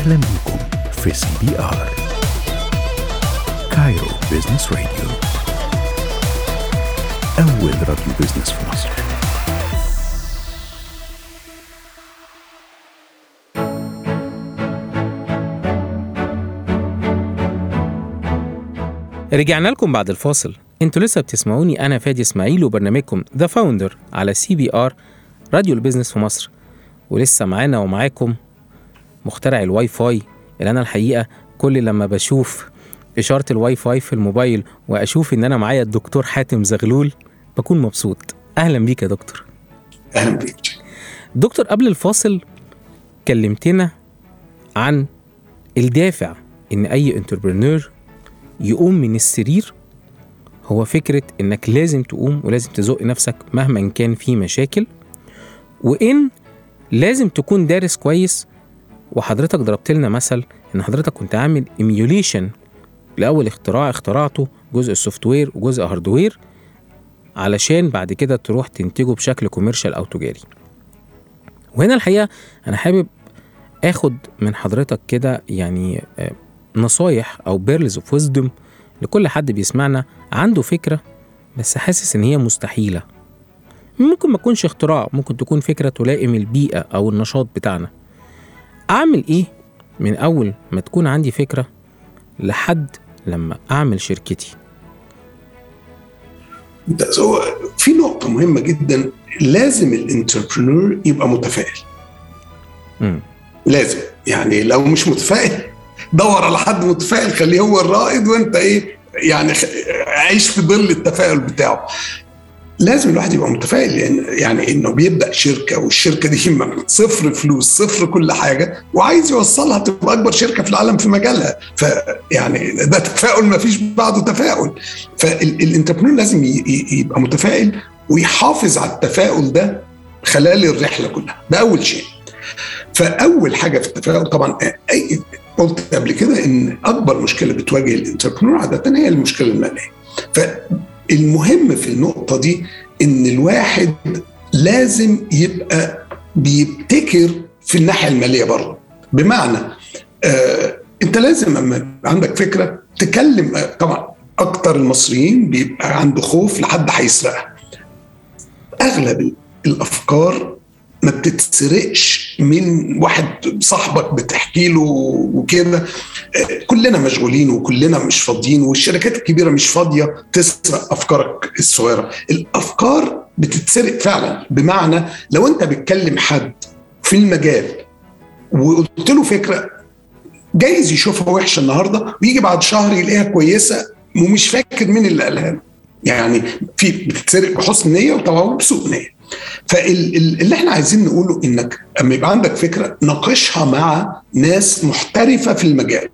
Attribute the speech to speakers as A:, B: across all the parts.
A: أهلا بكم في CBR Cairo Business Radio أول راديو business في مصر.
B: رجعنا لكم بعد الفاصل. أنتوا لسه بتسمعوني أنا فادي إسماعيل وبرنامجكم The Founder على CBR راديو ال business في مصر. ولسه معانا ومعاكم مخترع الواي فاي اللي أنا الحقيقة كل لما بشوف إشارة الواي فاي في الموبايل وأشوف إن أنا معايا الدكتور حاتم زغلول بكون مبسوط. أهلا بيك يا دكتور.
C: أهلا بيك.
B: دكتور قبل الفاصل كلمتنا عن الدافع إن أي entrepreneur يقوم من السرير. هو فكرة إنك لازم تقوم ولازم تزق نفسك مهما كان في مشاكل. وإن لازم تكون دارس كويس وحضرتك ضربت لنا مثل إن حضرتك كنت عامل emulation لأول اختراع اخترعته جزء ال software وجزء hardware علشان بعد كده تروح تنتجه بشكل commercial أو تجاري. وهنا الحقيقة أنا حابب آخد من حضرتك كده يعني آه، نصايح أو pearls of wisdom لكل حد بيسمعنا عنده فكرة بس حاسس إن هي مستحيلة. ممكن ما تكونش اختراع ممكن تكون فكرة تلائم البيئة أو النشاط بتاعنا. أعمل إيه من أول ما تكون عندي فكرة لحد لما أعمل شركتي؟
C: هو في نقطة مهمة جدا. لازم ال entrepreneur يبقى متفائل.
B: مم.
C: لازم. يعني لو مش متفائل دور على حد متفائل خليه هو الرائد وأنت إيه يعني عيش في ظل التفاؤل بتاعه. لازم الواحد يبقى متفائل لأن يعني إنه بيبدأ شركة والشركة دي صفر فلوس صفر كل حاجة وعايز يوصلها تبقى أكبر شركة في العالم في مجالها. فيعني ده تفاؤل ما فيش بعده تفاؤل. فالانتربرنور لازم يبقى متفائل ويحافظ على التفاؤل ده خلال الرحلة كلها. ده أول شيء. فأول حاجة في التفاؤل طبعا أي قلت قبل كده إن أكبر مشكلة بتواجه الانتربرنور عادة هي المشكلة المالية. فالمهم في النقطة دي إن الواحد لازم يبقى بيبتكر في الناحية المالية برضه. بمعنى آه أنت لازم أما عندك فكرة تكلم آه، طبعا أكتر المصريين بيبقى عنده خوف لحد هيسرقها. أغلب الأفكار ما بتتسرقش من واحد صاحبك بتحكي له وكده. كلنا مشغولين وكلنا مش فاضيين والشركات الكبيرة مش فاضية تسرق أفكارك الصغيرة. الأفكار بتتسرق فعلا. بمعنى لو أنت بتكلم حد في المجال وقلت له فكرة جايز يشوفها وحشة النهارده ويجي بعد شهر يلاقيها كويسة ومش فاكر مين اللي قالها له. يعني في بتتسرق بحسن نية وطبعا بسوء نية. فاللي إحنا عايزين نقوله إنك أما يبقى عندك فكرة ناقشها مع ناس محترفة في المجال.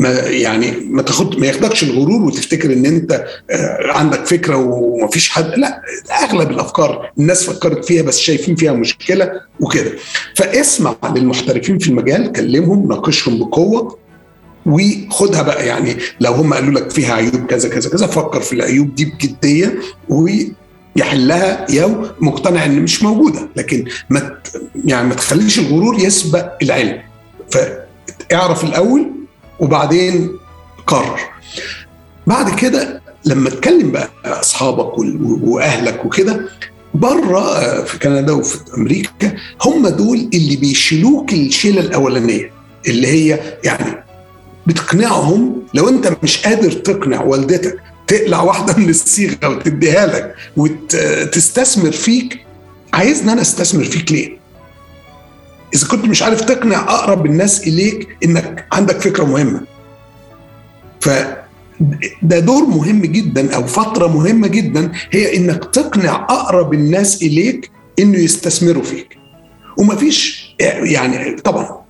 C: ما يعني ما تاخد ما ياخدكش الغرور وتفتكر إن أنت آه، عندك فكرة ومفيش حد لا أغلب الأفكار الناس فكرت فيها بس شايفين فيها مشكلة وكده. فاسمع للمحترفين في المجال كلمهم ناقشهم بقوة وخدها بقى. يعني لو هم قالوا لك فيها عيوب كذا كذا كذا فكر في العيوب دي بجدية ويحلها يو مقتنع ان مش موجودة لكن ما يعني ما تخليش الغرور يسبق العلم. فاعرف الأول وبعدين قرر. بعد كده لما تكلم بقى أصحابك وأهلك وكده بره في كندا وفي أمريكا هم دول اللي بيشيلوك الشيلة الأولانية اللي هي يعني بتقنعهم لو أنت مش قادر تقنع والدتك تقلع واحدة من الصيغة وتديها لك وتستثمر فيك عايزني أنا أستثمر فيك ليه؟ إذا كنت مش عارف تقنع أقرب الناس إليك إنك عندك فكرة مهمة ف ده دور مهم جدا أو فترة مهمة جدا هي إنك تقنع أقرب الناس إليك إنه يستثمروا فيك ومفيش يعني طبعا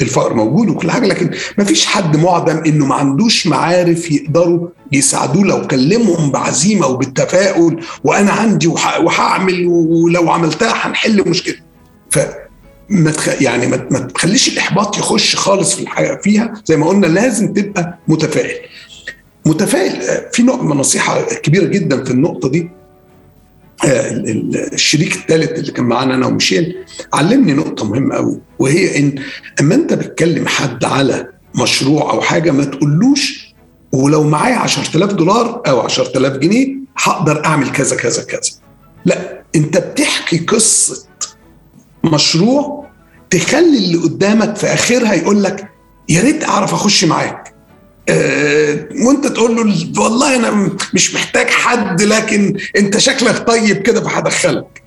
C: الفقر موجود وكل حاجة لكن مفيش حد معدم إنه ما عندوش معارف يقدروا يساعدوه لو كلمهم بعزيمة وبالتفاؤل وأنا عندي وهعمل ولو عملتها هنحل مشكلة. ف ما تخ... يعني ما ما تخليش الإحباط يخش خالص في الحاجة فيها زي ما قلنا لازم تبقى متفائل. متفائل آه، في نوع من النصيحه كبيرة جدا في النقطة دي. الشريك الثالث اللي كان معانا أنا وميشيل علمني نقطة مهمة قوي وهي إن أما أنت بتكلم حد على مشروع أو حاجة ما تقولوش ولو معايا 10000 دولار أو 10000 جنيه هقدر أعمل كذا كذا كذا. لا أنت بتحكي قصة مشروع تخلي اللي قدامك في آخرها يقول لك يا ريت أعرف أخش معاك. وانت تقول له والله أنا مش محتاج حد لكن انت شكلك طيب كده فهدخلك.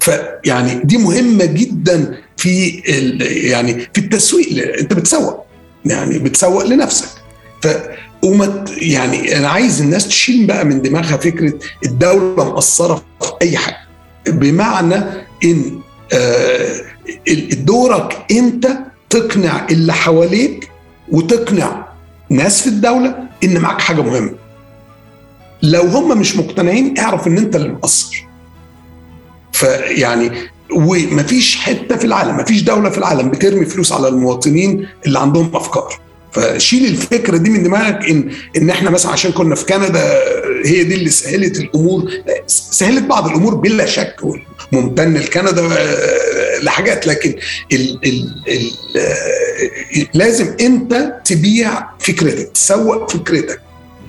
C: فيعني دي مهمة جدا في يعني في التسويق انت بتسوق يعني بتسوق لنفسك. ف وما يعني أنا عايز الناس تشيل بقى من دماغها فكرة الدولة مقصرة في أي حاجة. بمعنى إن آه، دورك أنت تقنع اللي حواليك وتقنع ناس في الدولة إن معاك حاجة مهمة. لو هم مش مقتنعين اعرف إن أنت اللي مقصر. فيعني ومفيش حتة في العالم مفيش دولة في العالم بترمي فلوس على المواطنين اللي عندهم أفكار. فشيل الفكرة دي من دماغك إن إن إحنا مثلا عشان كنا في كندا هي دي اللي سهلت الأمور. لا، سهلت بعض الأمور بلا شك. ممتن لكندا لحاجات لكن ال ال ال آه، لازم انت تبيع فكرتك تسوق فكرتك.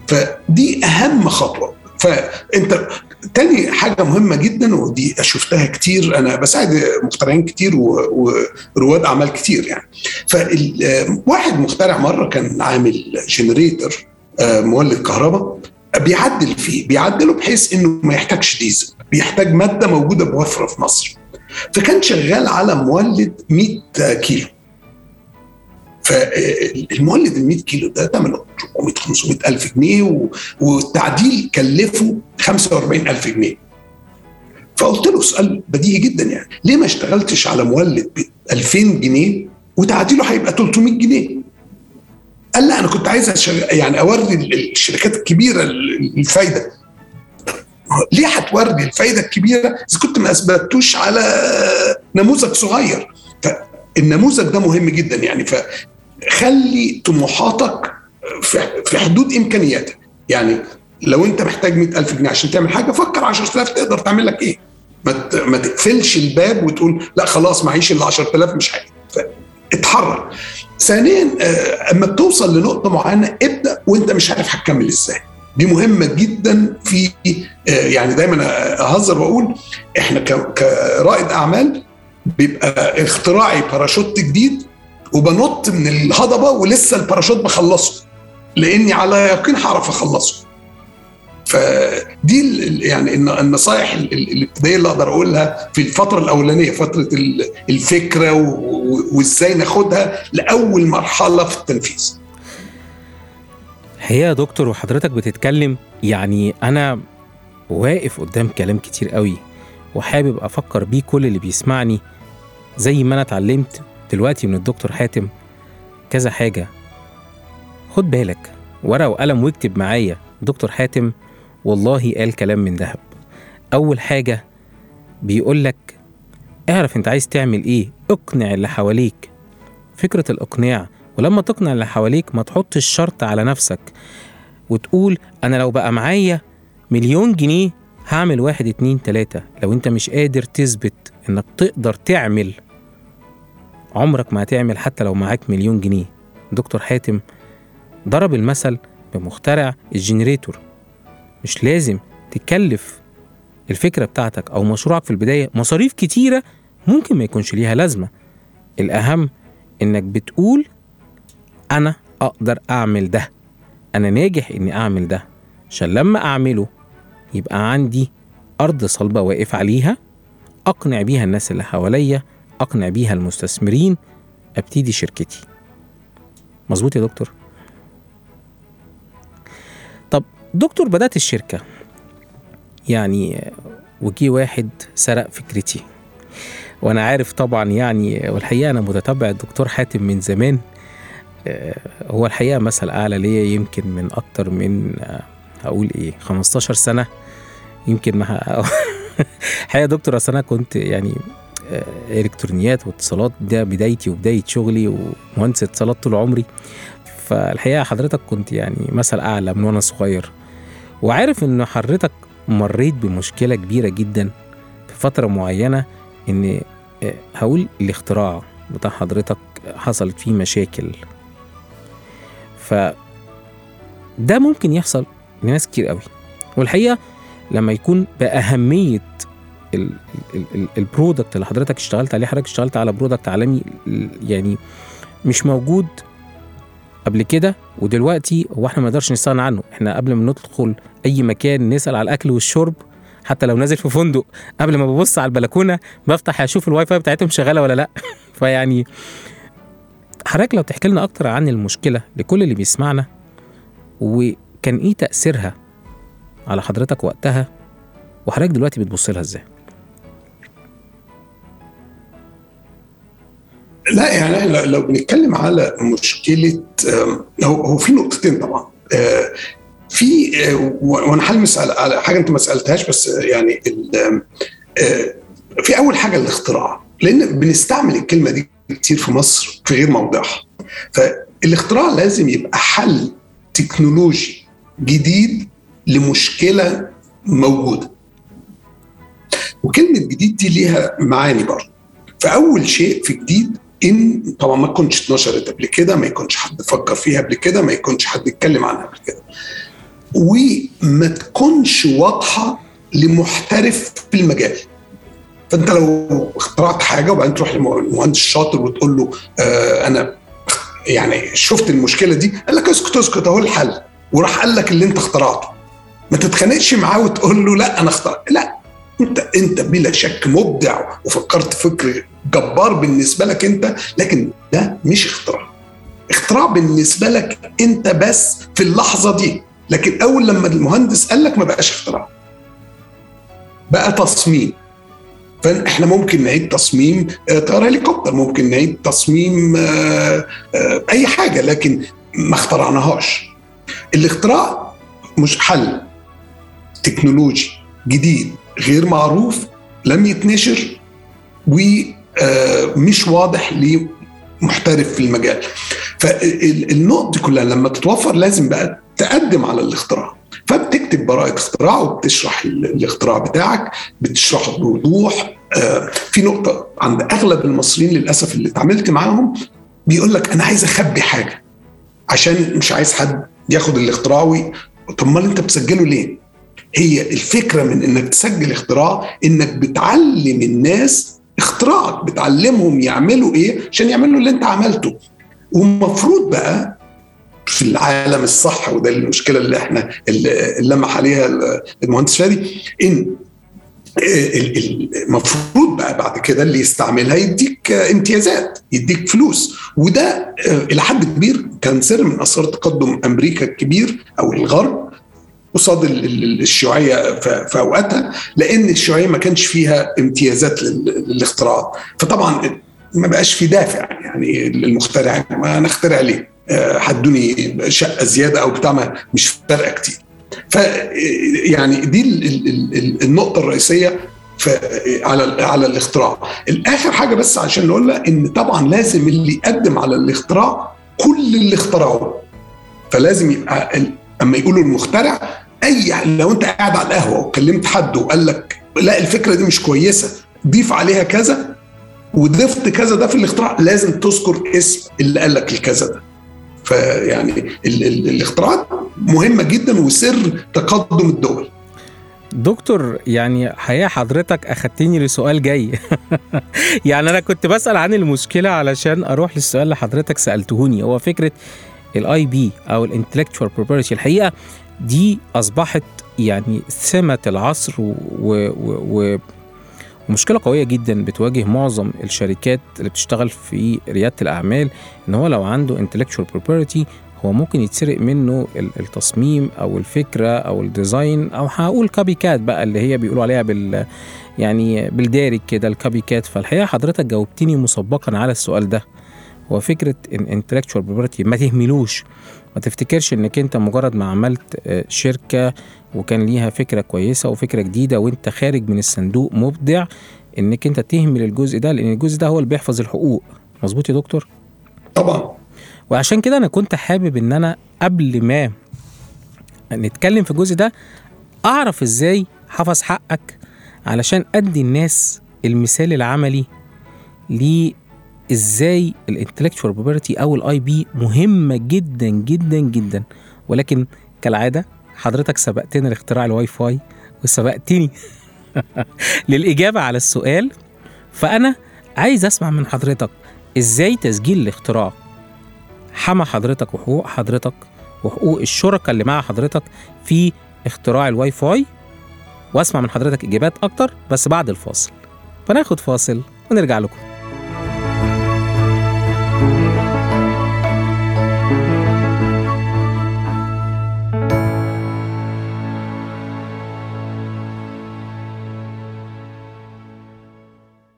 C: فدي اهم خطوة. فانت تاني حاجة مهمة جدا ودي شفتها كتير أنا بساعد مخترعين كتير ورواد أعمال كتير يعني. فواحد مخترع مرة كان عامل جنريتور آه، مولد كهرباء بيعدل فيه بيعدله بحيث إنه ما يحتاجش ديزل بيحتاج مادة موجودة بوفرة في مصر. فكان شغال على مولد 100 كيلو. فالمولد ال 100 كيلو ده ثمنه 400 500 ألف جنيه والتعديل كلفه 45 ألف جنيه. فقلت له سؤال بديهي جدا يعني ليه ما اشتغلتش على مولد ب 2000 جنيه وتعديله هيبقى 300 جنيه؟ قال لا أنا كنت عايز يعني أوري ال- الشركات الكبيرة ال- الفايدة. ليه هتوري الفايدة الكبيرة إذا كنت ما اثبتوش على نموذج صغير؟ فالنموذج ده مهم جدا يعني فخلي طموحاتك في حدود إمكانياتك. يعني لو أنت محتاج 100000 جنيه عشان تعمل حاجة فكر 10000 تقدر تعمل لك إيه؟ ما تقفلش الباب وتقول لا خلاص معيش الا 10000 مش حاجة. اتحرك. ثانيا آه، أما بتوصل لنقطة معينة ابدأ وأنت مش عارف هتكمل إزاي. دي مهمة جدا في آه، يعني دايما أهزر وأقول إحنا كرائد أعمال بيبقى اختراعي باراشوت جديد وبنط من الهضبة ولسه الباراشوت بخلصه لأني على يقين هعرف أخلصه. فدي يعني الن- النصائح ال- ال- الابتدائية اللي أقدر أقولها في الفترة الأولانية فترة ال- الفكرة وإزاي ناخدها لأول مرحلة في التنفيذ.
B: الحقيقة يا دكتور وحضرتك بتتكلم يعني أنا واقف قدام كلام كتير قوي وحابب أفكر بيه كل اللي بيسمعني. زي ما أنا اتعلمت دلوقتي من الدكتور حاتم كذا حاجة. خد بالك ورقة وقلم واكتب معايا دكتور حاتم والله قال كلام من ذهب. أول حاجة بيقول لك اعرف أنت عايز تعمل إيه اقنع اللي حواليك. فكرة الإقناع ولما تقنع اللي حواليك ما تحطش شرط على نفسك وتقول أنا لو بقى معايا مليون جنيه هعمل واحد اتنين تلاتة. لو أنت مش قادر تثبت إنك تقدر تعمل عمرك ما هتعمل حتى لو معاك مليون جنيه. دكتور حاتم ضرب المثل بمخترع الجنريتور. مش لازم تكلف الفكرة بتاعتك أو مشروعك في البداية. مصاريف كتيرة ممكن ما يكونش ليها لازمة. الأهم إنك بتقول أنا أقدر أعمل ده. أنا ناجح إني أعمل ده. عشان لما أعمله يبقى عندي أرض صلبة واقف عليها أقنع بيها الناس اللي حواليا أقنع بيها المستثمرين أبتدي شركتي. مظبوط يا دكتور؟ طب دكتور بدأت الشركة. يعني وجي واحد سرق فكرتي. وأنا عارف طبعا يعني والحقيقة أنا متتبع الدكتور حاتم من زمان. هو الحقيقة مثل أعلى ليا يمكن من أكتر من آه، هقول إيه 15 سنة. يمكن ما الحقيقة دكتور أصل أنا كنت يعني آه، إلكترونيات واتصالات ده بدايتي وبداية شغلي ومهندس اتصالات طول عمري. فالحقيقة حضرتك كنت يعني مثل أعلى من وأنا صغير. وعارف إن حضرتك مريت بمشكلة كبيرة جدا في فترة معينة إن آه، هقول الاختراع بتاع حضرتك حصلت فيه مشاكل. ف ده ممكن يحصل لناس كتير قوي. والحقيقة لما يكون بأهمية ال- ال- ال- ال product اللي حضرتك اشتغلت عليه حضرتك اشتغلت على product عالمي يعني مش موجود قبل كده ودلوقتي هو إحنا ما نقدرش نستغنى عنه. إحنا قبل ما ندخل أي مكان نسأل على الأكل والشرب حتى لو نازل في فندق قبل ما ببص على البلكونة بفتح أشوف الواي فاي بتاعتهم شغالة ولا لأ. فيعني حضرتك لو تحكي لنا أكتر عن المشكلة لكل اللي بيسمعنا وكان إيه تأثيرها على حضرتك وقتها؟ وحضرتك دلوقتي بتبص لها إزاي؟
C: لا يعني إحنا لو بنتكلم على مشكلة هو في نقطتين طبعا. آه، في آه، وأنا هلمس على حاجة أنت ما سألتهاش بس يعني آه، في أول حاجة الاختراع لأن بنستعمل الكلمة دي كتير في مصر في غير موضعها. فالاختراع لازم يبقى حل تكنولوجي جديد لمشكلة موجودة. وكلمة جديد دي ليها معاني برضه. فأول شيء في جديد إن طبعا ما كنتش اتنشرت قبل كده ما يكونش حد فكر فيها قبل كده ما يكونش حد اتكلم عنها قبل كده. وما تكونش واضحة لمحترف في المجال. فانت لو اخترعت حاجة وبعدين تروح لمهندس شاطر وتقول له آه أنا يعني شفت المشكلة دي قال لك اسكت اسكت أهو الحل. وراح قال لك اللي انت اخترعته. ما تتخانقش معاه وتقول له لا أنا اخترعت لا. انت انت بلا شك مبدع وفكرت فكر جبار بالنسبة لك انت لكن ده مش اختراع. اختراع بالنسبة لك انت بس في اللحظة دي. لكن أول لما المهندس قال لك ما بقاش اختراع. بقى تصميم. فاحنا ممكن نعيد تصميم آه، طيارة هليكوبتر ممكن نعيد تصميم آه، آه، أي حاجة لكن ما اخترعناهاش. الاختراع مش حل. تكنولوجي جديد غير معروف لم يتنشر ومش واضح لمحترف في المجال. فالنقط دي كلها لما تتوفر لازم بقى تقدم على الاختراع. فبتكتب براءة اختراع وبتشرح ال- الاختراع بتاعك بتشرحه بوضوح. آه، في نقطة عند أغلب المصريين للأسف اللي اتعاملت معاهم بيقول لك أنا عايز أخبي حاجة عشان مش عايز حد ياخد الاختراع وي... طب ما أنت بتسجله ليه؟ هي الفكرة من إنك تسجل اختراع إنك بتعلم الناس اختراعك بتعلمهم يعملوا إيه؟ عشان يعملوا اللي أنت عملته. ومفروض بقى في العالم الصح وده المشكلة اللي إحنا اللي لمح عليها المهندس فادي إن المفروض بقى بعد كده اللي يستعملها يديك امتيازات يديك فلوس وده إلى حد كبير كان سر من اسرار تقدم أمريكا الكبير أو الغرب قصاد الشيوعية في أوقاتها لأن الشيوعية ما كانش فيها امتيازات للاختراعات. فطبعا ما بقاش في دافع يعني المخترع ما نخترع ليه؟ حدوني شقة زيادة أو بتاع مش فارقة كتير. ف يعني دي النقطة الرئيسية على على الاختراع. الآخر حاجة بس عشان نقولها إن طبعا لازم اللي يقدم على الاختراع كل اللي اخترعوه. فلازم يبقى أما يقولوا المخترع أي لو أنت قاعد على القهوة وكلمت حد وقال لك لا الفكرة دي مش كويسة ضيف عليها كذا وضفت كذا ده في الاختراع لازم تذكر اسم اللي قال لك الكذا ده. فيعني ال ال الاختراعات مهمة جدا وسر تقدم الدول.
B: دكتور يعني حقيقة حضرتك أخدتني لسؤال جاي. يعني أنا كنت بسأل عن المشكلة علشان أروح للسؤال اللي حضرتك سألتهوني. هو فكرة ال IP أو ال intellectual property الحقيقة دي أصبحت يعني سمة العصر و, و, و ومشكلة قوية جدا بتواجه معظم الشركات اللي بتشتغل في ريادة الأعمال إن هو لو عنده intellectual property هو ممكن يتسرق منه التصميم أو الفكرة أو ال design أو هقول copycat بقى اللي هي بيقولوا عليها بال يعني بالدارج كده ال copycat فالحقيقة حضرتك جاوبتني مسبقا على السؤال ده. هو فكرة ان intellectual property ما تهملوش. ما تفتكرش إنك أنت مجرد ما عملت شركة وكان ليها فكرة كويسة وفكرة جديدة وأنت خارج من الصندوق مبدع إنك أنت تهمل الجزء ده لأن الجزء ده هو اللي بيحفظ الحقوق. مظبوط يا دكتور؟
C: طبعا.
B: وعشان كده أنا كنت حابب إن أنا قبل ما نتكلم في الجزء ده أعرف إزاي حفظ حقك علشان أدي الناس المثال العملي إزاي ال intellectual property أو ال IP مهمة جدا جدا جدا. ولكن كالعادة حضرتك سبقتنا لاختراع الواي فاي وسبقتني للإجابة على السؤال. فأنا عايز أسمع من حضرتك إزاي تسجيل الاختراع. حمى حضرتك وحقوق حضرتك وحقوق الشركاء اللي مع حضرتك في اختراع الواي فاي وأسمع من حضرتك إجابات أكتر بس بعد الفاصل. فناخد فاصل ونرجع لكم.